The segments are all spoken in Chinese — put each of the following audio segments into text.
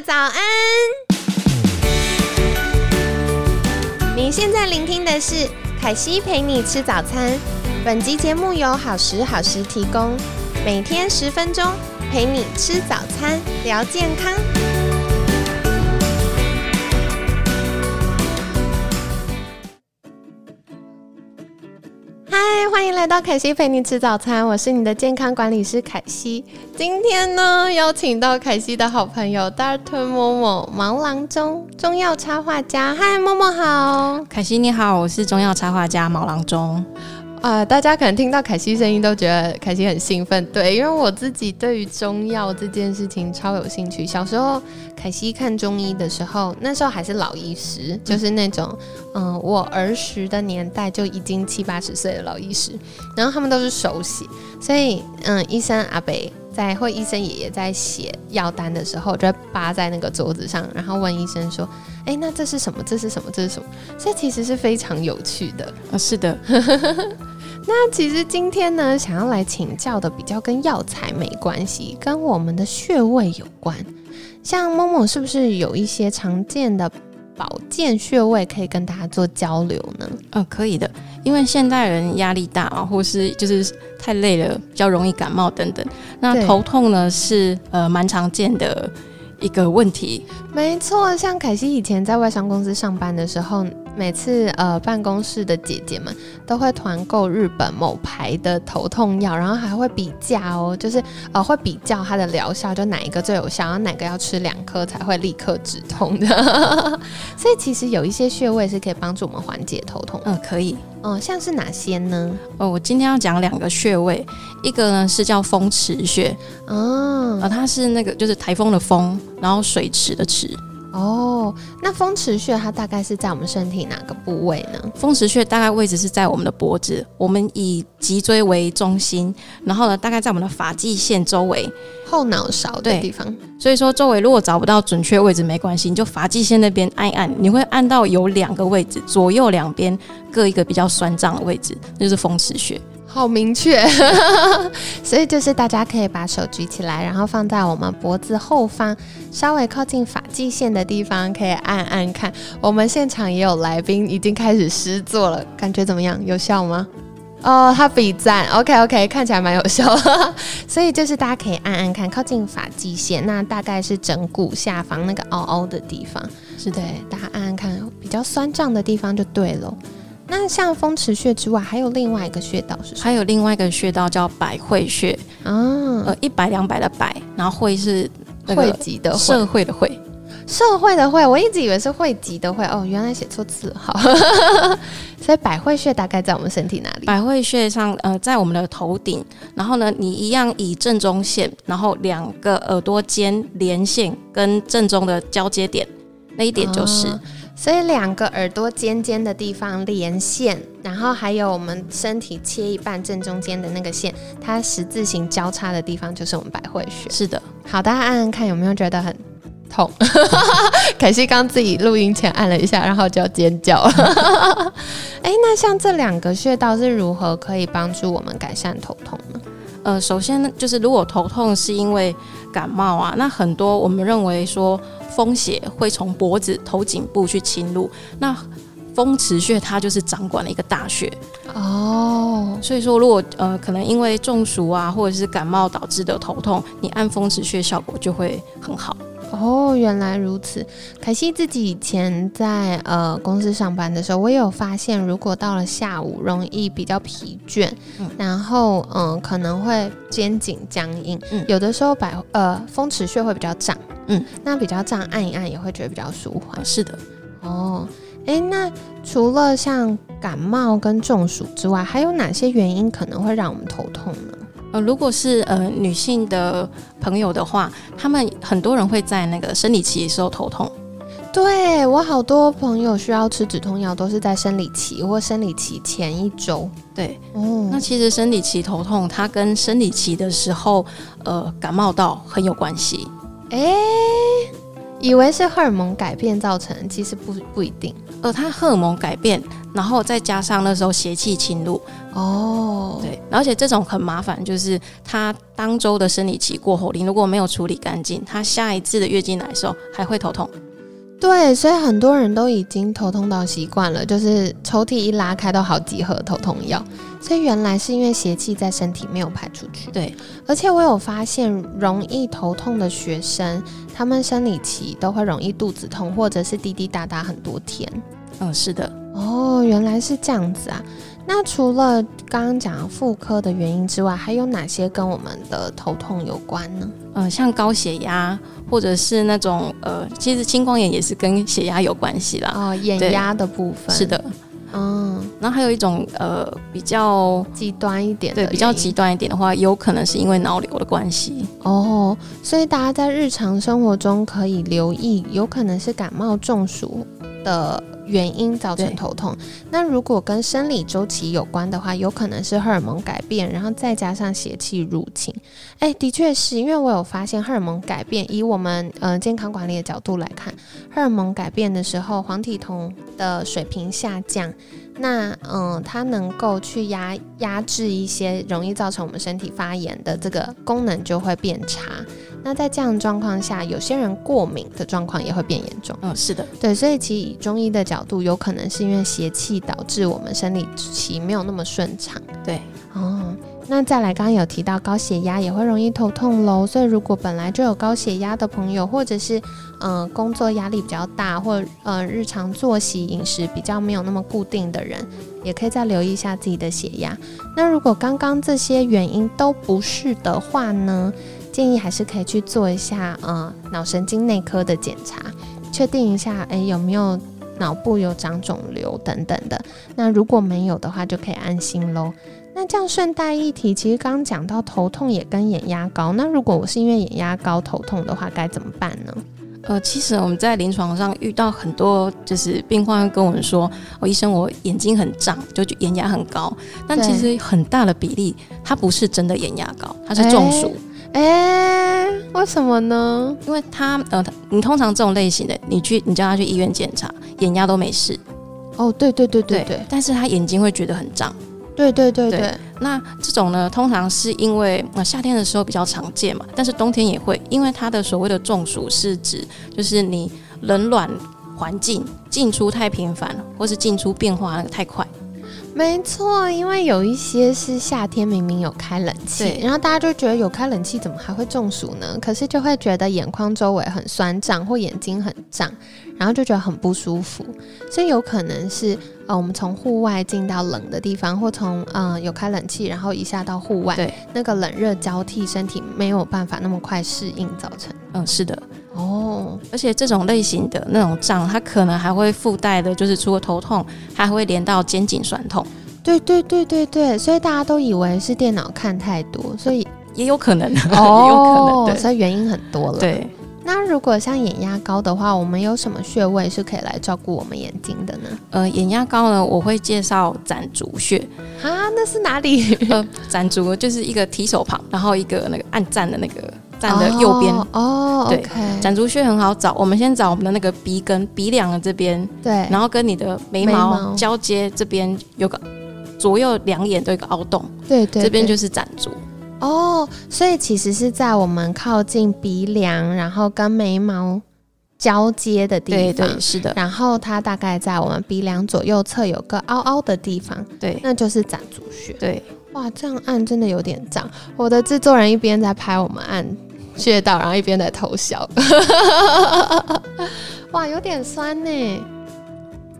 早安！您现在聆听的是凯西陪你吃早餐。本集节目由好时好时提供，每天十分钟陪你吃早餐，聊健康。欢迎来到凯西陪你吃早餐，我是你的健康管理师凯西。今天呢，邀请到凯西的好朋友 Doctor 某某毛郎中中药插画家。嗨，某某好，凯西你好，我是中药插画家毛郎中。啊，大家可能听到凯西声音都觉得凯西很兴奋，对，因为我自己对于中药这件事情超有兴趣。小时候凯西看中医的时候，那时候还是老医师，就是那种，嗯，我儿时的年代就已经七八十岁的老医师，然后他们都是手写，所以，嗯，医生阿北在或医生爷爷在写药单的时候，就会扒在那个桌子上，然后问医生说：“哎，那这是什么？这是什么？这是什么？”这其实是非常有趣的。啊，是的。那其实今天呢，想要来请教的比较跟药材没关系，跟我们的穴位有关。像某某是不是有一些常见的保健穴位可以跟大家做交流呢？呃，可以的。因为现代人压力大啊，或是就是太累了，比较容易感冒等等。那头痛呢，是呃蛮常见的一个问题。没错，像凯西以前在外商公司上班的时候。每次呃，办公室的姐姐们都会团购日本某牌的头痛药，然后还会比价哦，就是呃会比较它的疗效，就哪一个最有效，然后哪个要吃两颗才会立刻止痛的。所以其实有一些穴位是可以帮助我们缓解头痛。嗯，可以。嗯，像是哪些呢？哦，我今天要讲两个穴位，一个呢是叫风池穴，哦，它是那个就是台风的风，然后水池的池。哦，那风池穴它大概是在我们身体哪个部位呢？风池穴大概位置是在我们的脖子，我们以脊椎为中心，然后呢，大概在我们的发际线周围，后脑勺的地方。所以说周围如果找不到准确位置没关系，你就发际线那边按一按，你会按到有两个位置，左右两边各一个比较酸胀的位置，那就是风池穴。好明确，所以就是大家可以把手举起来，然后放在我们脖子后方，稍微靠近发际线的地方，可以按按看。我们现场也有来宾已经开始施作了，感觉怎么样？有效吗？哦，他比赞，OK OK，看起来蛮有效。所以就是大家可以按按看，靠近发际线，那大概是枕骨下方那个凹凹的地方，是对，大家按按看，比较酸胀的地方就对了。那像风池穴之外，还有另外一个穴道是？还有另外一个穴道叫百会穴啊，呃，一百两百的百，然后会是汇集的社会的会，社会的会，我一直以为是汇集的会哦，原来写错字好。所以百会穴大概在我们身体哪里？百会穴上，呃，在我们的头顶，然后呢，你一样以正中线，然后两个耳朵间连线跟正中的交接点，那一点就是。所以两个耳朵尖尖的地方连线，然后还有我们身体切一半正中间的那个线，它十字形交叉的地方就是我们百会穴。是的，好，大家按按看有没有觉得很痛？可惜刚自己录音前按了一下，然后就要尖叫了。哎，那像这两个穴道是如何可以帮助我们改善头痛呢？呃，首先呢，就是如果头痛是因为感冒啊，那很多我们认为说。风邪会从脖子头颈部去侵入，那风池穴它就是掌管了一个大穴哦，所以说如果呃可能因为中暑啊或者是感冒导致的头痛，你按风池穴效果就会很好。哦，原来如此。可惜自己以前在呃公司上班的时候，我也有发现，如果到了下午容易比较疲倦，嗯然后嗯可能会肩颈僵硬，嗯有的时候百呃风池穴会比较胀。嗯，那比较这样按一按也会觉得比较舒缓。是的，哦，哎，那除了像感冒跟中暑之外，还有哪些原因可能会让我们头痛呢？呃，如果是呃女性的朋友的话，他们很多人会在那个生理期的时候头痛。对我好多朋友需要吃止痛药，都是在生理期或生理期前一周。对，哦，那其实生理期头痛，它跟生理期的时候呃感冒到很有关系。哎，以为是荷尔蒙改变造成，其实不不一定。呃，它荷尔蒙改变，然后再加上那时候邪气侵入，哦，对，而且这种很麻烦，就是它当周的生理期过后，你如果没有处理干净，它下一次的月经来的时候还会头痛。对，所以很多人都已经头痛到习惯了，就是抽屉一拉开都好几盒头痛药。所以原来是因为邪气在身体没有排出去。对，而且我有发现，容易头痛的学生，他们生理期都会容易肚子痛，或者是滴滴答答很多天。嗯，是的。哦，原来是这样子啊。那除了刚刚讲妇科的原因之外，还有哪些跟我们的头痛有关呢？呃，像高血压，或者是那种呃，其实青光眼也是跟血压有关系啦。哦，眼压的部分。是的。嗯，然后还有一种呃比较极端一点，对，比较极端一点的话，有可能是因为脑瘤的关系。哦，所以大家在日常生活中可以留意，有可能是感冒中暑的。原因造成头痛，那如果跟生理周期有关的话，有可能是荷尔蒙改变，然后再加上邪气入侵。哎，的确是因为我有发现荷尔蒙改变，以我们呃健康管理的角度来看，荷尔蒙改变的时候，黄体酮的水平下降。那嗯，它能够去压压制一些容易造成我们身体发炎的这个功能就会变差。那在这样的状况下，有些人过敏的状况也会变严重。嗯，是的，对，所以其实以中医的角度，有可能是因为邪气导致我们生理期没有那么顺畅。对，哦。那再来，刚刚有提到高血压也会容易头痛喽。所以如果本来就有高血压的朋友，或者是嗯工作压力比较大，或呃日常作息饮食比较没有那么固定的人，也可以再留意一下自己的血压。那如果刚刚这些原因都不是的话呢，建议还是可以去做一下呃脑神经内科的检查，确定一下诶有没有脑部有长肿瘤等等的。那如果没有的话，就可以安心喽。那这样顺带一提，其实刚刚讲到头痛也跟眼压高。那如果我是因为眼压高头痛的话，该怎么办呢？呃，其实我们在临床上遇到很多，就是病患跟我们说：“哦，医生，我眼睛很胀，就眼压很高。”但其实很大的比例，它不是真的眼压高，它是中暑。哎，为什么呢？因为他呃，你通常这种类型的，你去你叫他去医院检查，眼压都没事。哦，对对对对对，但是他眼睛会觉得很胀。对对对对，那这种呢，通常是因为呃夏天的时候比较常见嘛，但是冬天也会，因为它的所谓的中暑是指就是你冷暖环境进出太频繁，或是进出变化太快。没错，因为有一些是夏天明明有开冷气，然后大家就觉得有开冷气怎么还会中暑呢？可是就会觉得眼眶周围很酸胀或眼睛很胀，然后就觉得很不舒服。所以有可能是呃我们从户外进到冷的地方，或从呃有开冷气然后一下到户外，对那个冷热交替，身体没有办法那么快适应造成。嗯，是的。哦，而且这种类型的那种胀，它可能还会附带的，就是除了头痛，还会连到肩颈酸痛。对对对对对，所以大家都以为是电脑看太多，所以也有可能哦，有可能，所以原因很多了。对，那如果像眼压高的话，我们有什么穴位是可以来照顾我们眼睛的呢？呃，眼压高呢，我会介绍攒竹穴啊，那是哪里？呃，攒竹就是一个提手旁，然后一个那个按赞的那个。站的右边哦，对，攒竹穴很好找。我们先找我们的那个鼻根、鼻梁的这边，对，然后跟你的眉毛交接这边有个左右两眼都有个凹洞，对对，这边就是攒竹。哦，所以其实是在我们靠近鼻梁，然后跟眉毛交接的地方，对，是的。然后它大概在我们鼻梁左右侧有个凹凹的地方，对，那就是攒竹穴。对，哇，这样按真的有点胀。我的制作人一边在拍我们按。穴道，然后一边在偷笑，哇，有点酸呢。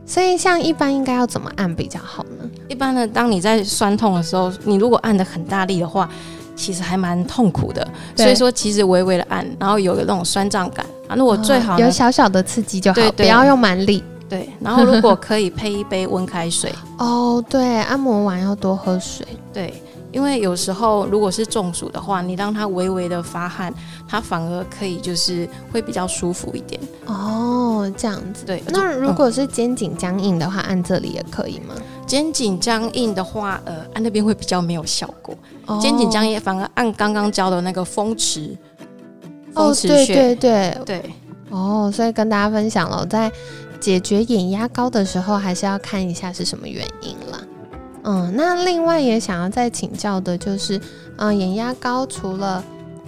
所以，像一般应该要怎么按比较好呢？一般呢，当你在酸痛的时候，你如果按的很大力的话，其实还蛮痛苦的。所以说，其实微微的按，然后有个那种酸胀感啊，那我最好有小小的刺激就好，不要用蛮力。对，然后如果可以配一杯温开水。哦，对，按摩完要多喝水。对。因为有时候如果是中暑的话，你让它微微的发汗，它反而可以就是会比较舒服一点。哦，这样子。对。那如果是肩颈僵硬的话，按这里也可以吗？肩颈僵硬的话，呃，按那边会比较没有效果。肩颈僵硬反而按刚刚教的那个风池。风池穴。对对对对。哦，所以跟大家分享了，在解决眼压高的时候，还是要看一下是什么原因了。嗯，那另外也想要再请教的就是，嗯，眼压高除了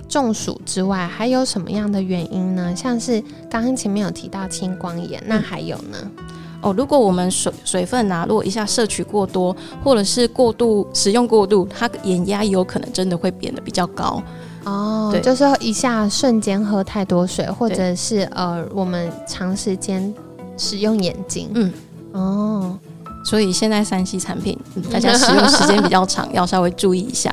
中暑之外，还有什么样的原因呢？像是刚刚前面有提到青光眼，那还有呢？哦，如果我们水水分啊，如果一下摄取过多，或者是过度使用过度，它眼压有可能真的会变得比较高。哦，对，就是一下瞬间喝太多水，或者是呃，我们长时间使用眼睛。嗯，哦。所以现在三 C 产品，大家使用时间比较长，要稍微注意一下。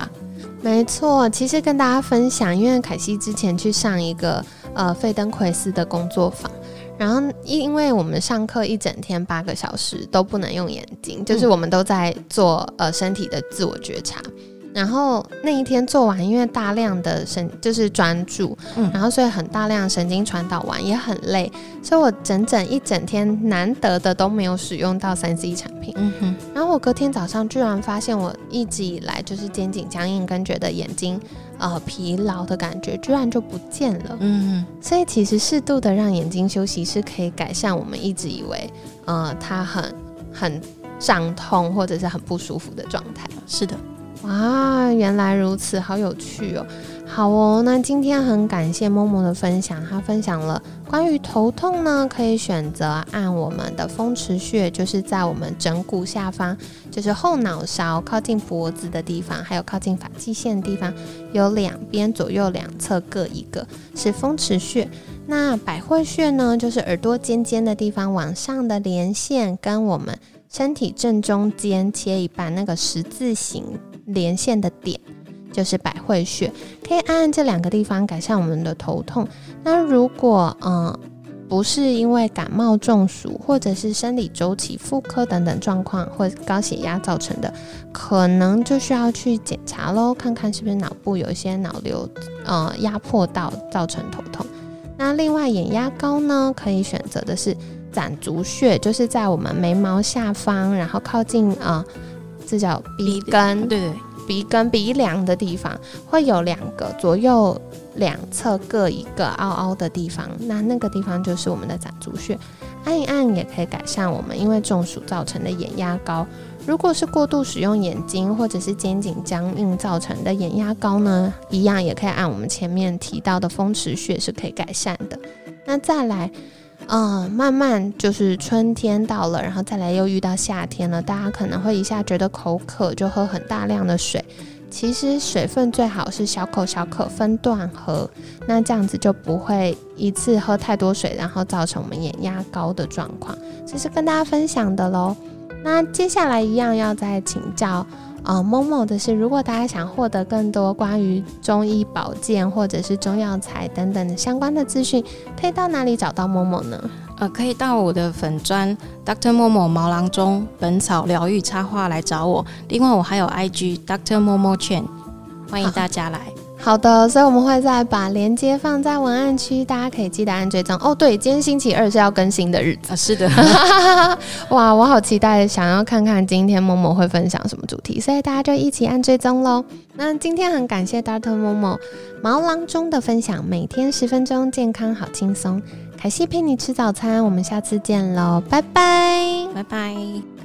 没错，其实跟大家分享，因为凯西之前去上一个呃费登奎斯的工作坊，然后因为我们上课一整天八个小时都不能用眼睛，就是我们都在做呃身体的自我觉察。然后那一天做完，因为大量的神就是专注，然后所以很大量神经传导完也很累，所以我整整一整天难得的都没有使用到三 C 产品。嗯哼，然后我隔天早上居然发现我一直以来就是肩颈僵硬跟觉得眼睛呃疲劳的感觉居然就不见了。嗯哼，所以其实适度的让眼睛休息是可以改善我们一直以为呃它很很胀痛或者是很不舒服的状态。是的。哇，原来如此，好有趣哦！好哦，那今天很感谢默默的分享，他分享了关于头痛呢，可以选择按我们的风池穴，就是在我们枕骨下方，就是后脑勺靠近脖子的地方，还有靠近发际线的地方，有两边左右两侧各一个是风池穴。那百会穴呢，就是耳朵尖尖的地方往上的连线，跟我们身体正中间切一半那个十字形。连线的点就是百会穴，可以按按这两个地方改善我们的头痛。那如果嗯不是因为感冒中暑，或者是生理周期、妇科等等状况，或高血压造成的，可能就需要去检查喽，看看是不是脑部有一些脑瘤呃压迫到造成头痛。那另外眼压高呢，可以选择的是攒足穴，就是在我们眉毛下方，然后靠近啊。这叫鼻根，对对，鼻根鼻梁的地方会有两个左右两侧各一个凹凹的地方，那那个地方就是我们的攒竹穴，按一按也可以改善我们因为中暑造成的眼压高。如果是过度使用眼睛或者是肩颈僵硬造成的眼压高呢，一样也可以按我们前面提到的风池穴是可以改善的。那再来。嗯，慢慢就是春天到了，然后再来又遇到夏天了。大家可能会一下觉得口渴，就喝很大量的水。其实水分最好是小口小口分段喝，那这样子就不会一次喝太多水，然后造成我们眼压高的状况。这是跟大家分享的喽。那接下来一样要再请教。啊，某某的是，如果大家想获得更多关于中医保健或者是中药材等等的相关的资讯，可以到哪里找到某某呢？呃，可以到我的粉砖 Doctor 某某毛囊中本草疗愈插画来找我。另外，我还有 IG Doctor 某某圈，欢迎大家来。好的，所以我们会再把链接放在文案区，大家可以记得按追踪哦。对，今天星期二是要更新的日子啊，是的。哇，我好期待，想要看看今天某某会分享什么主题，所以大家就一起按追踪喽。那今天很感谢 Doctor 某某毛囊中的分享，每天十分钟，健康好轻松。凯西陪你吃早餐，我们下次见喽，拜拜，拜拜。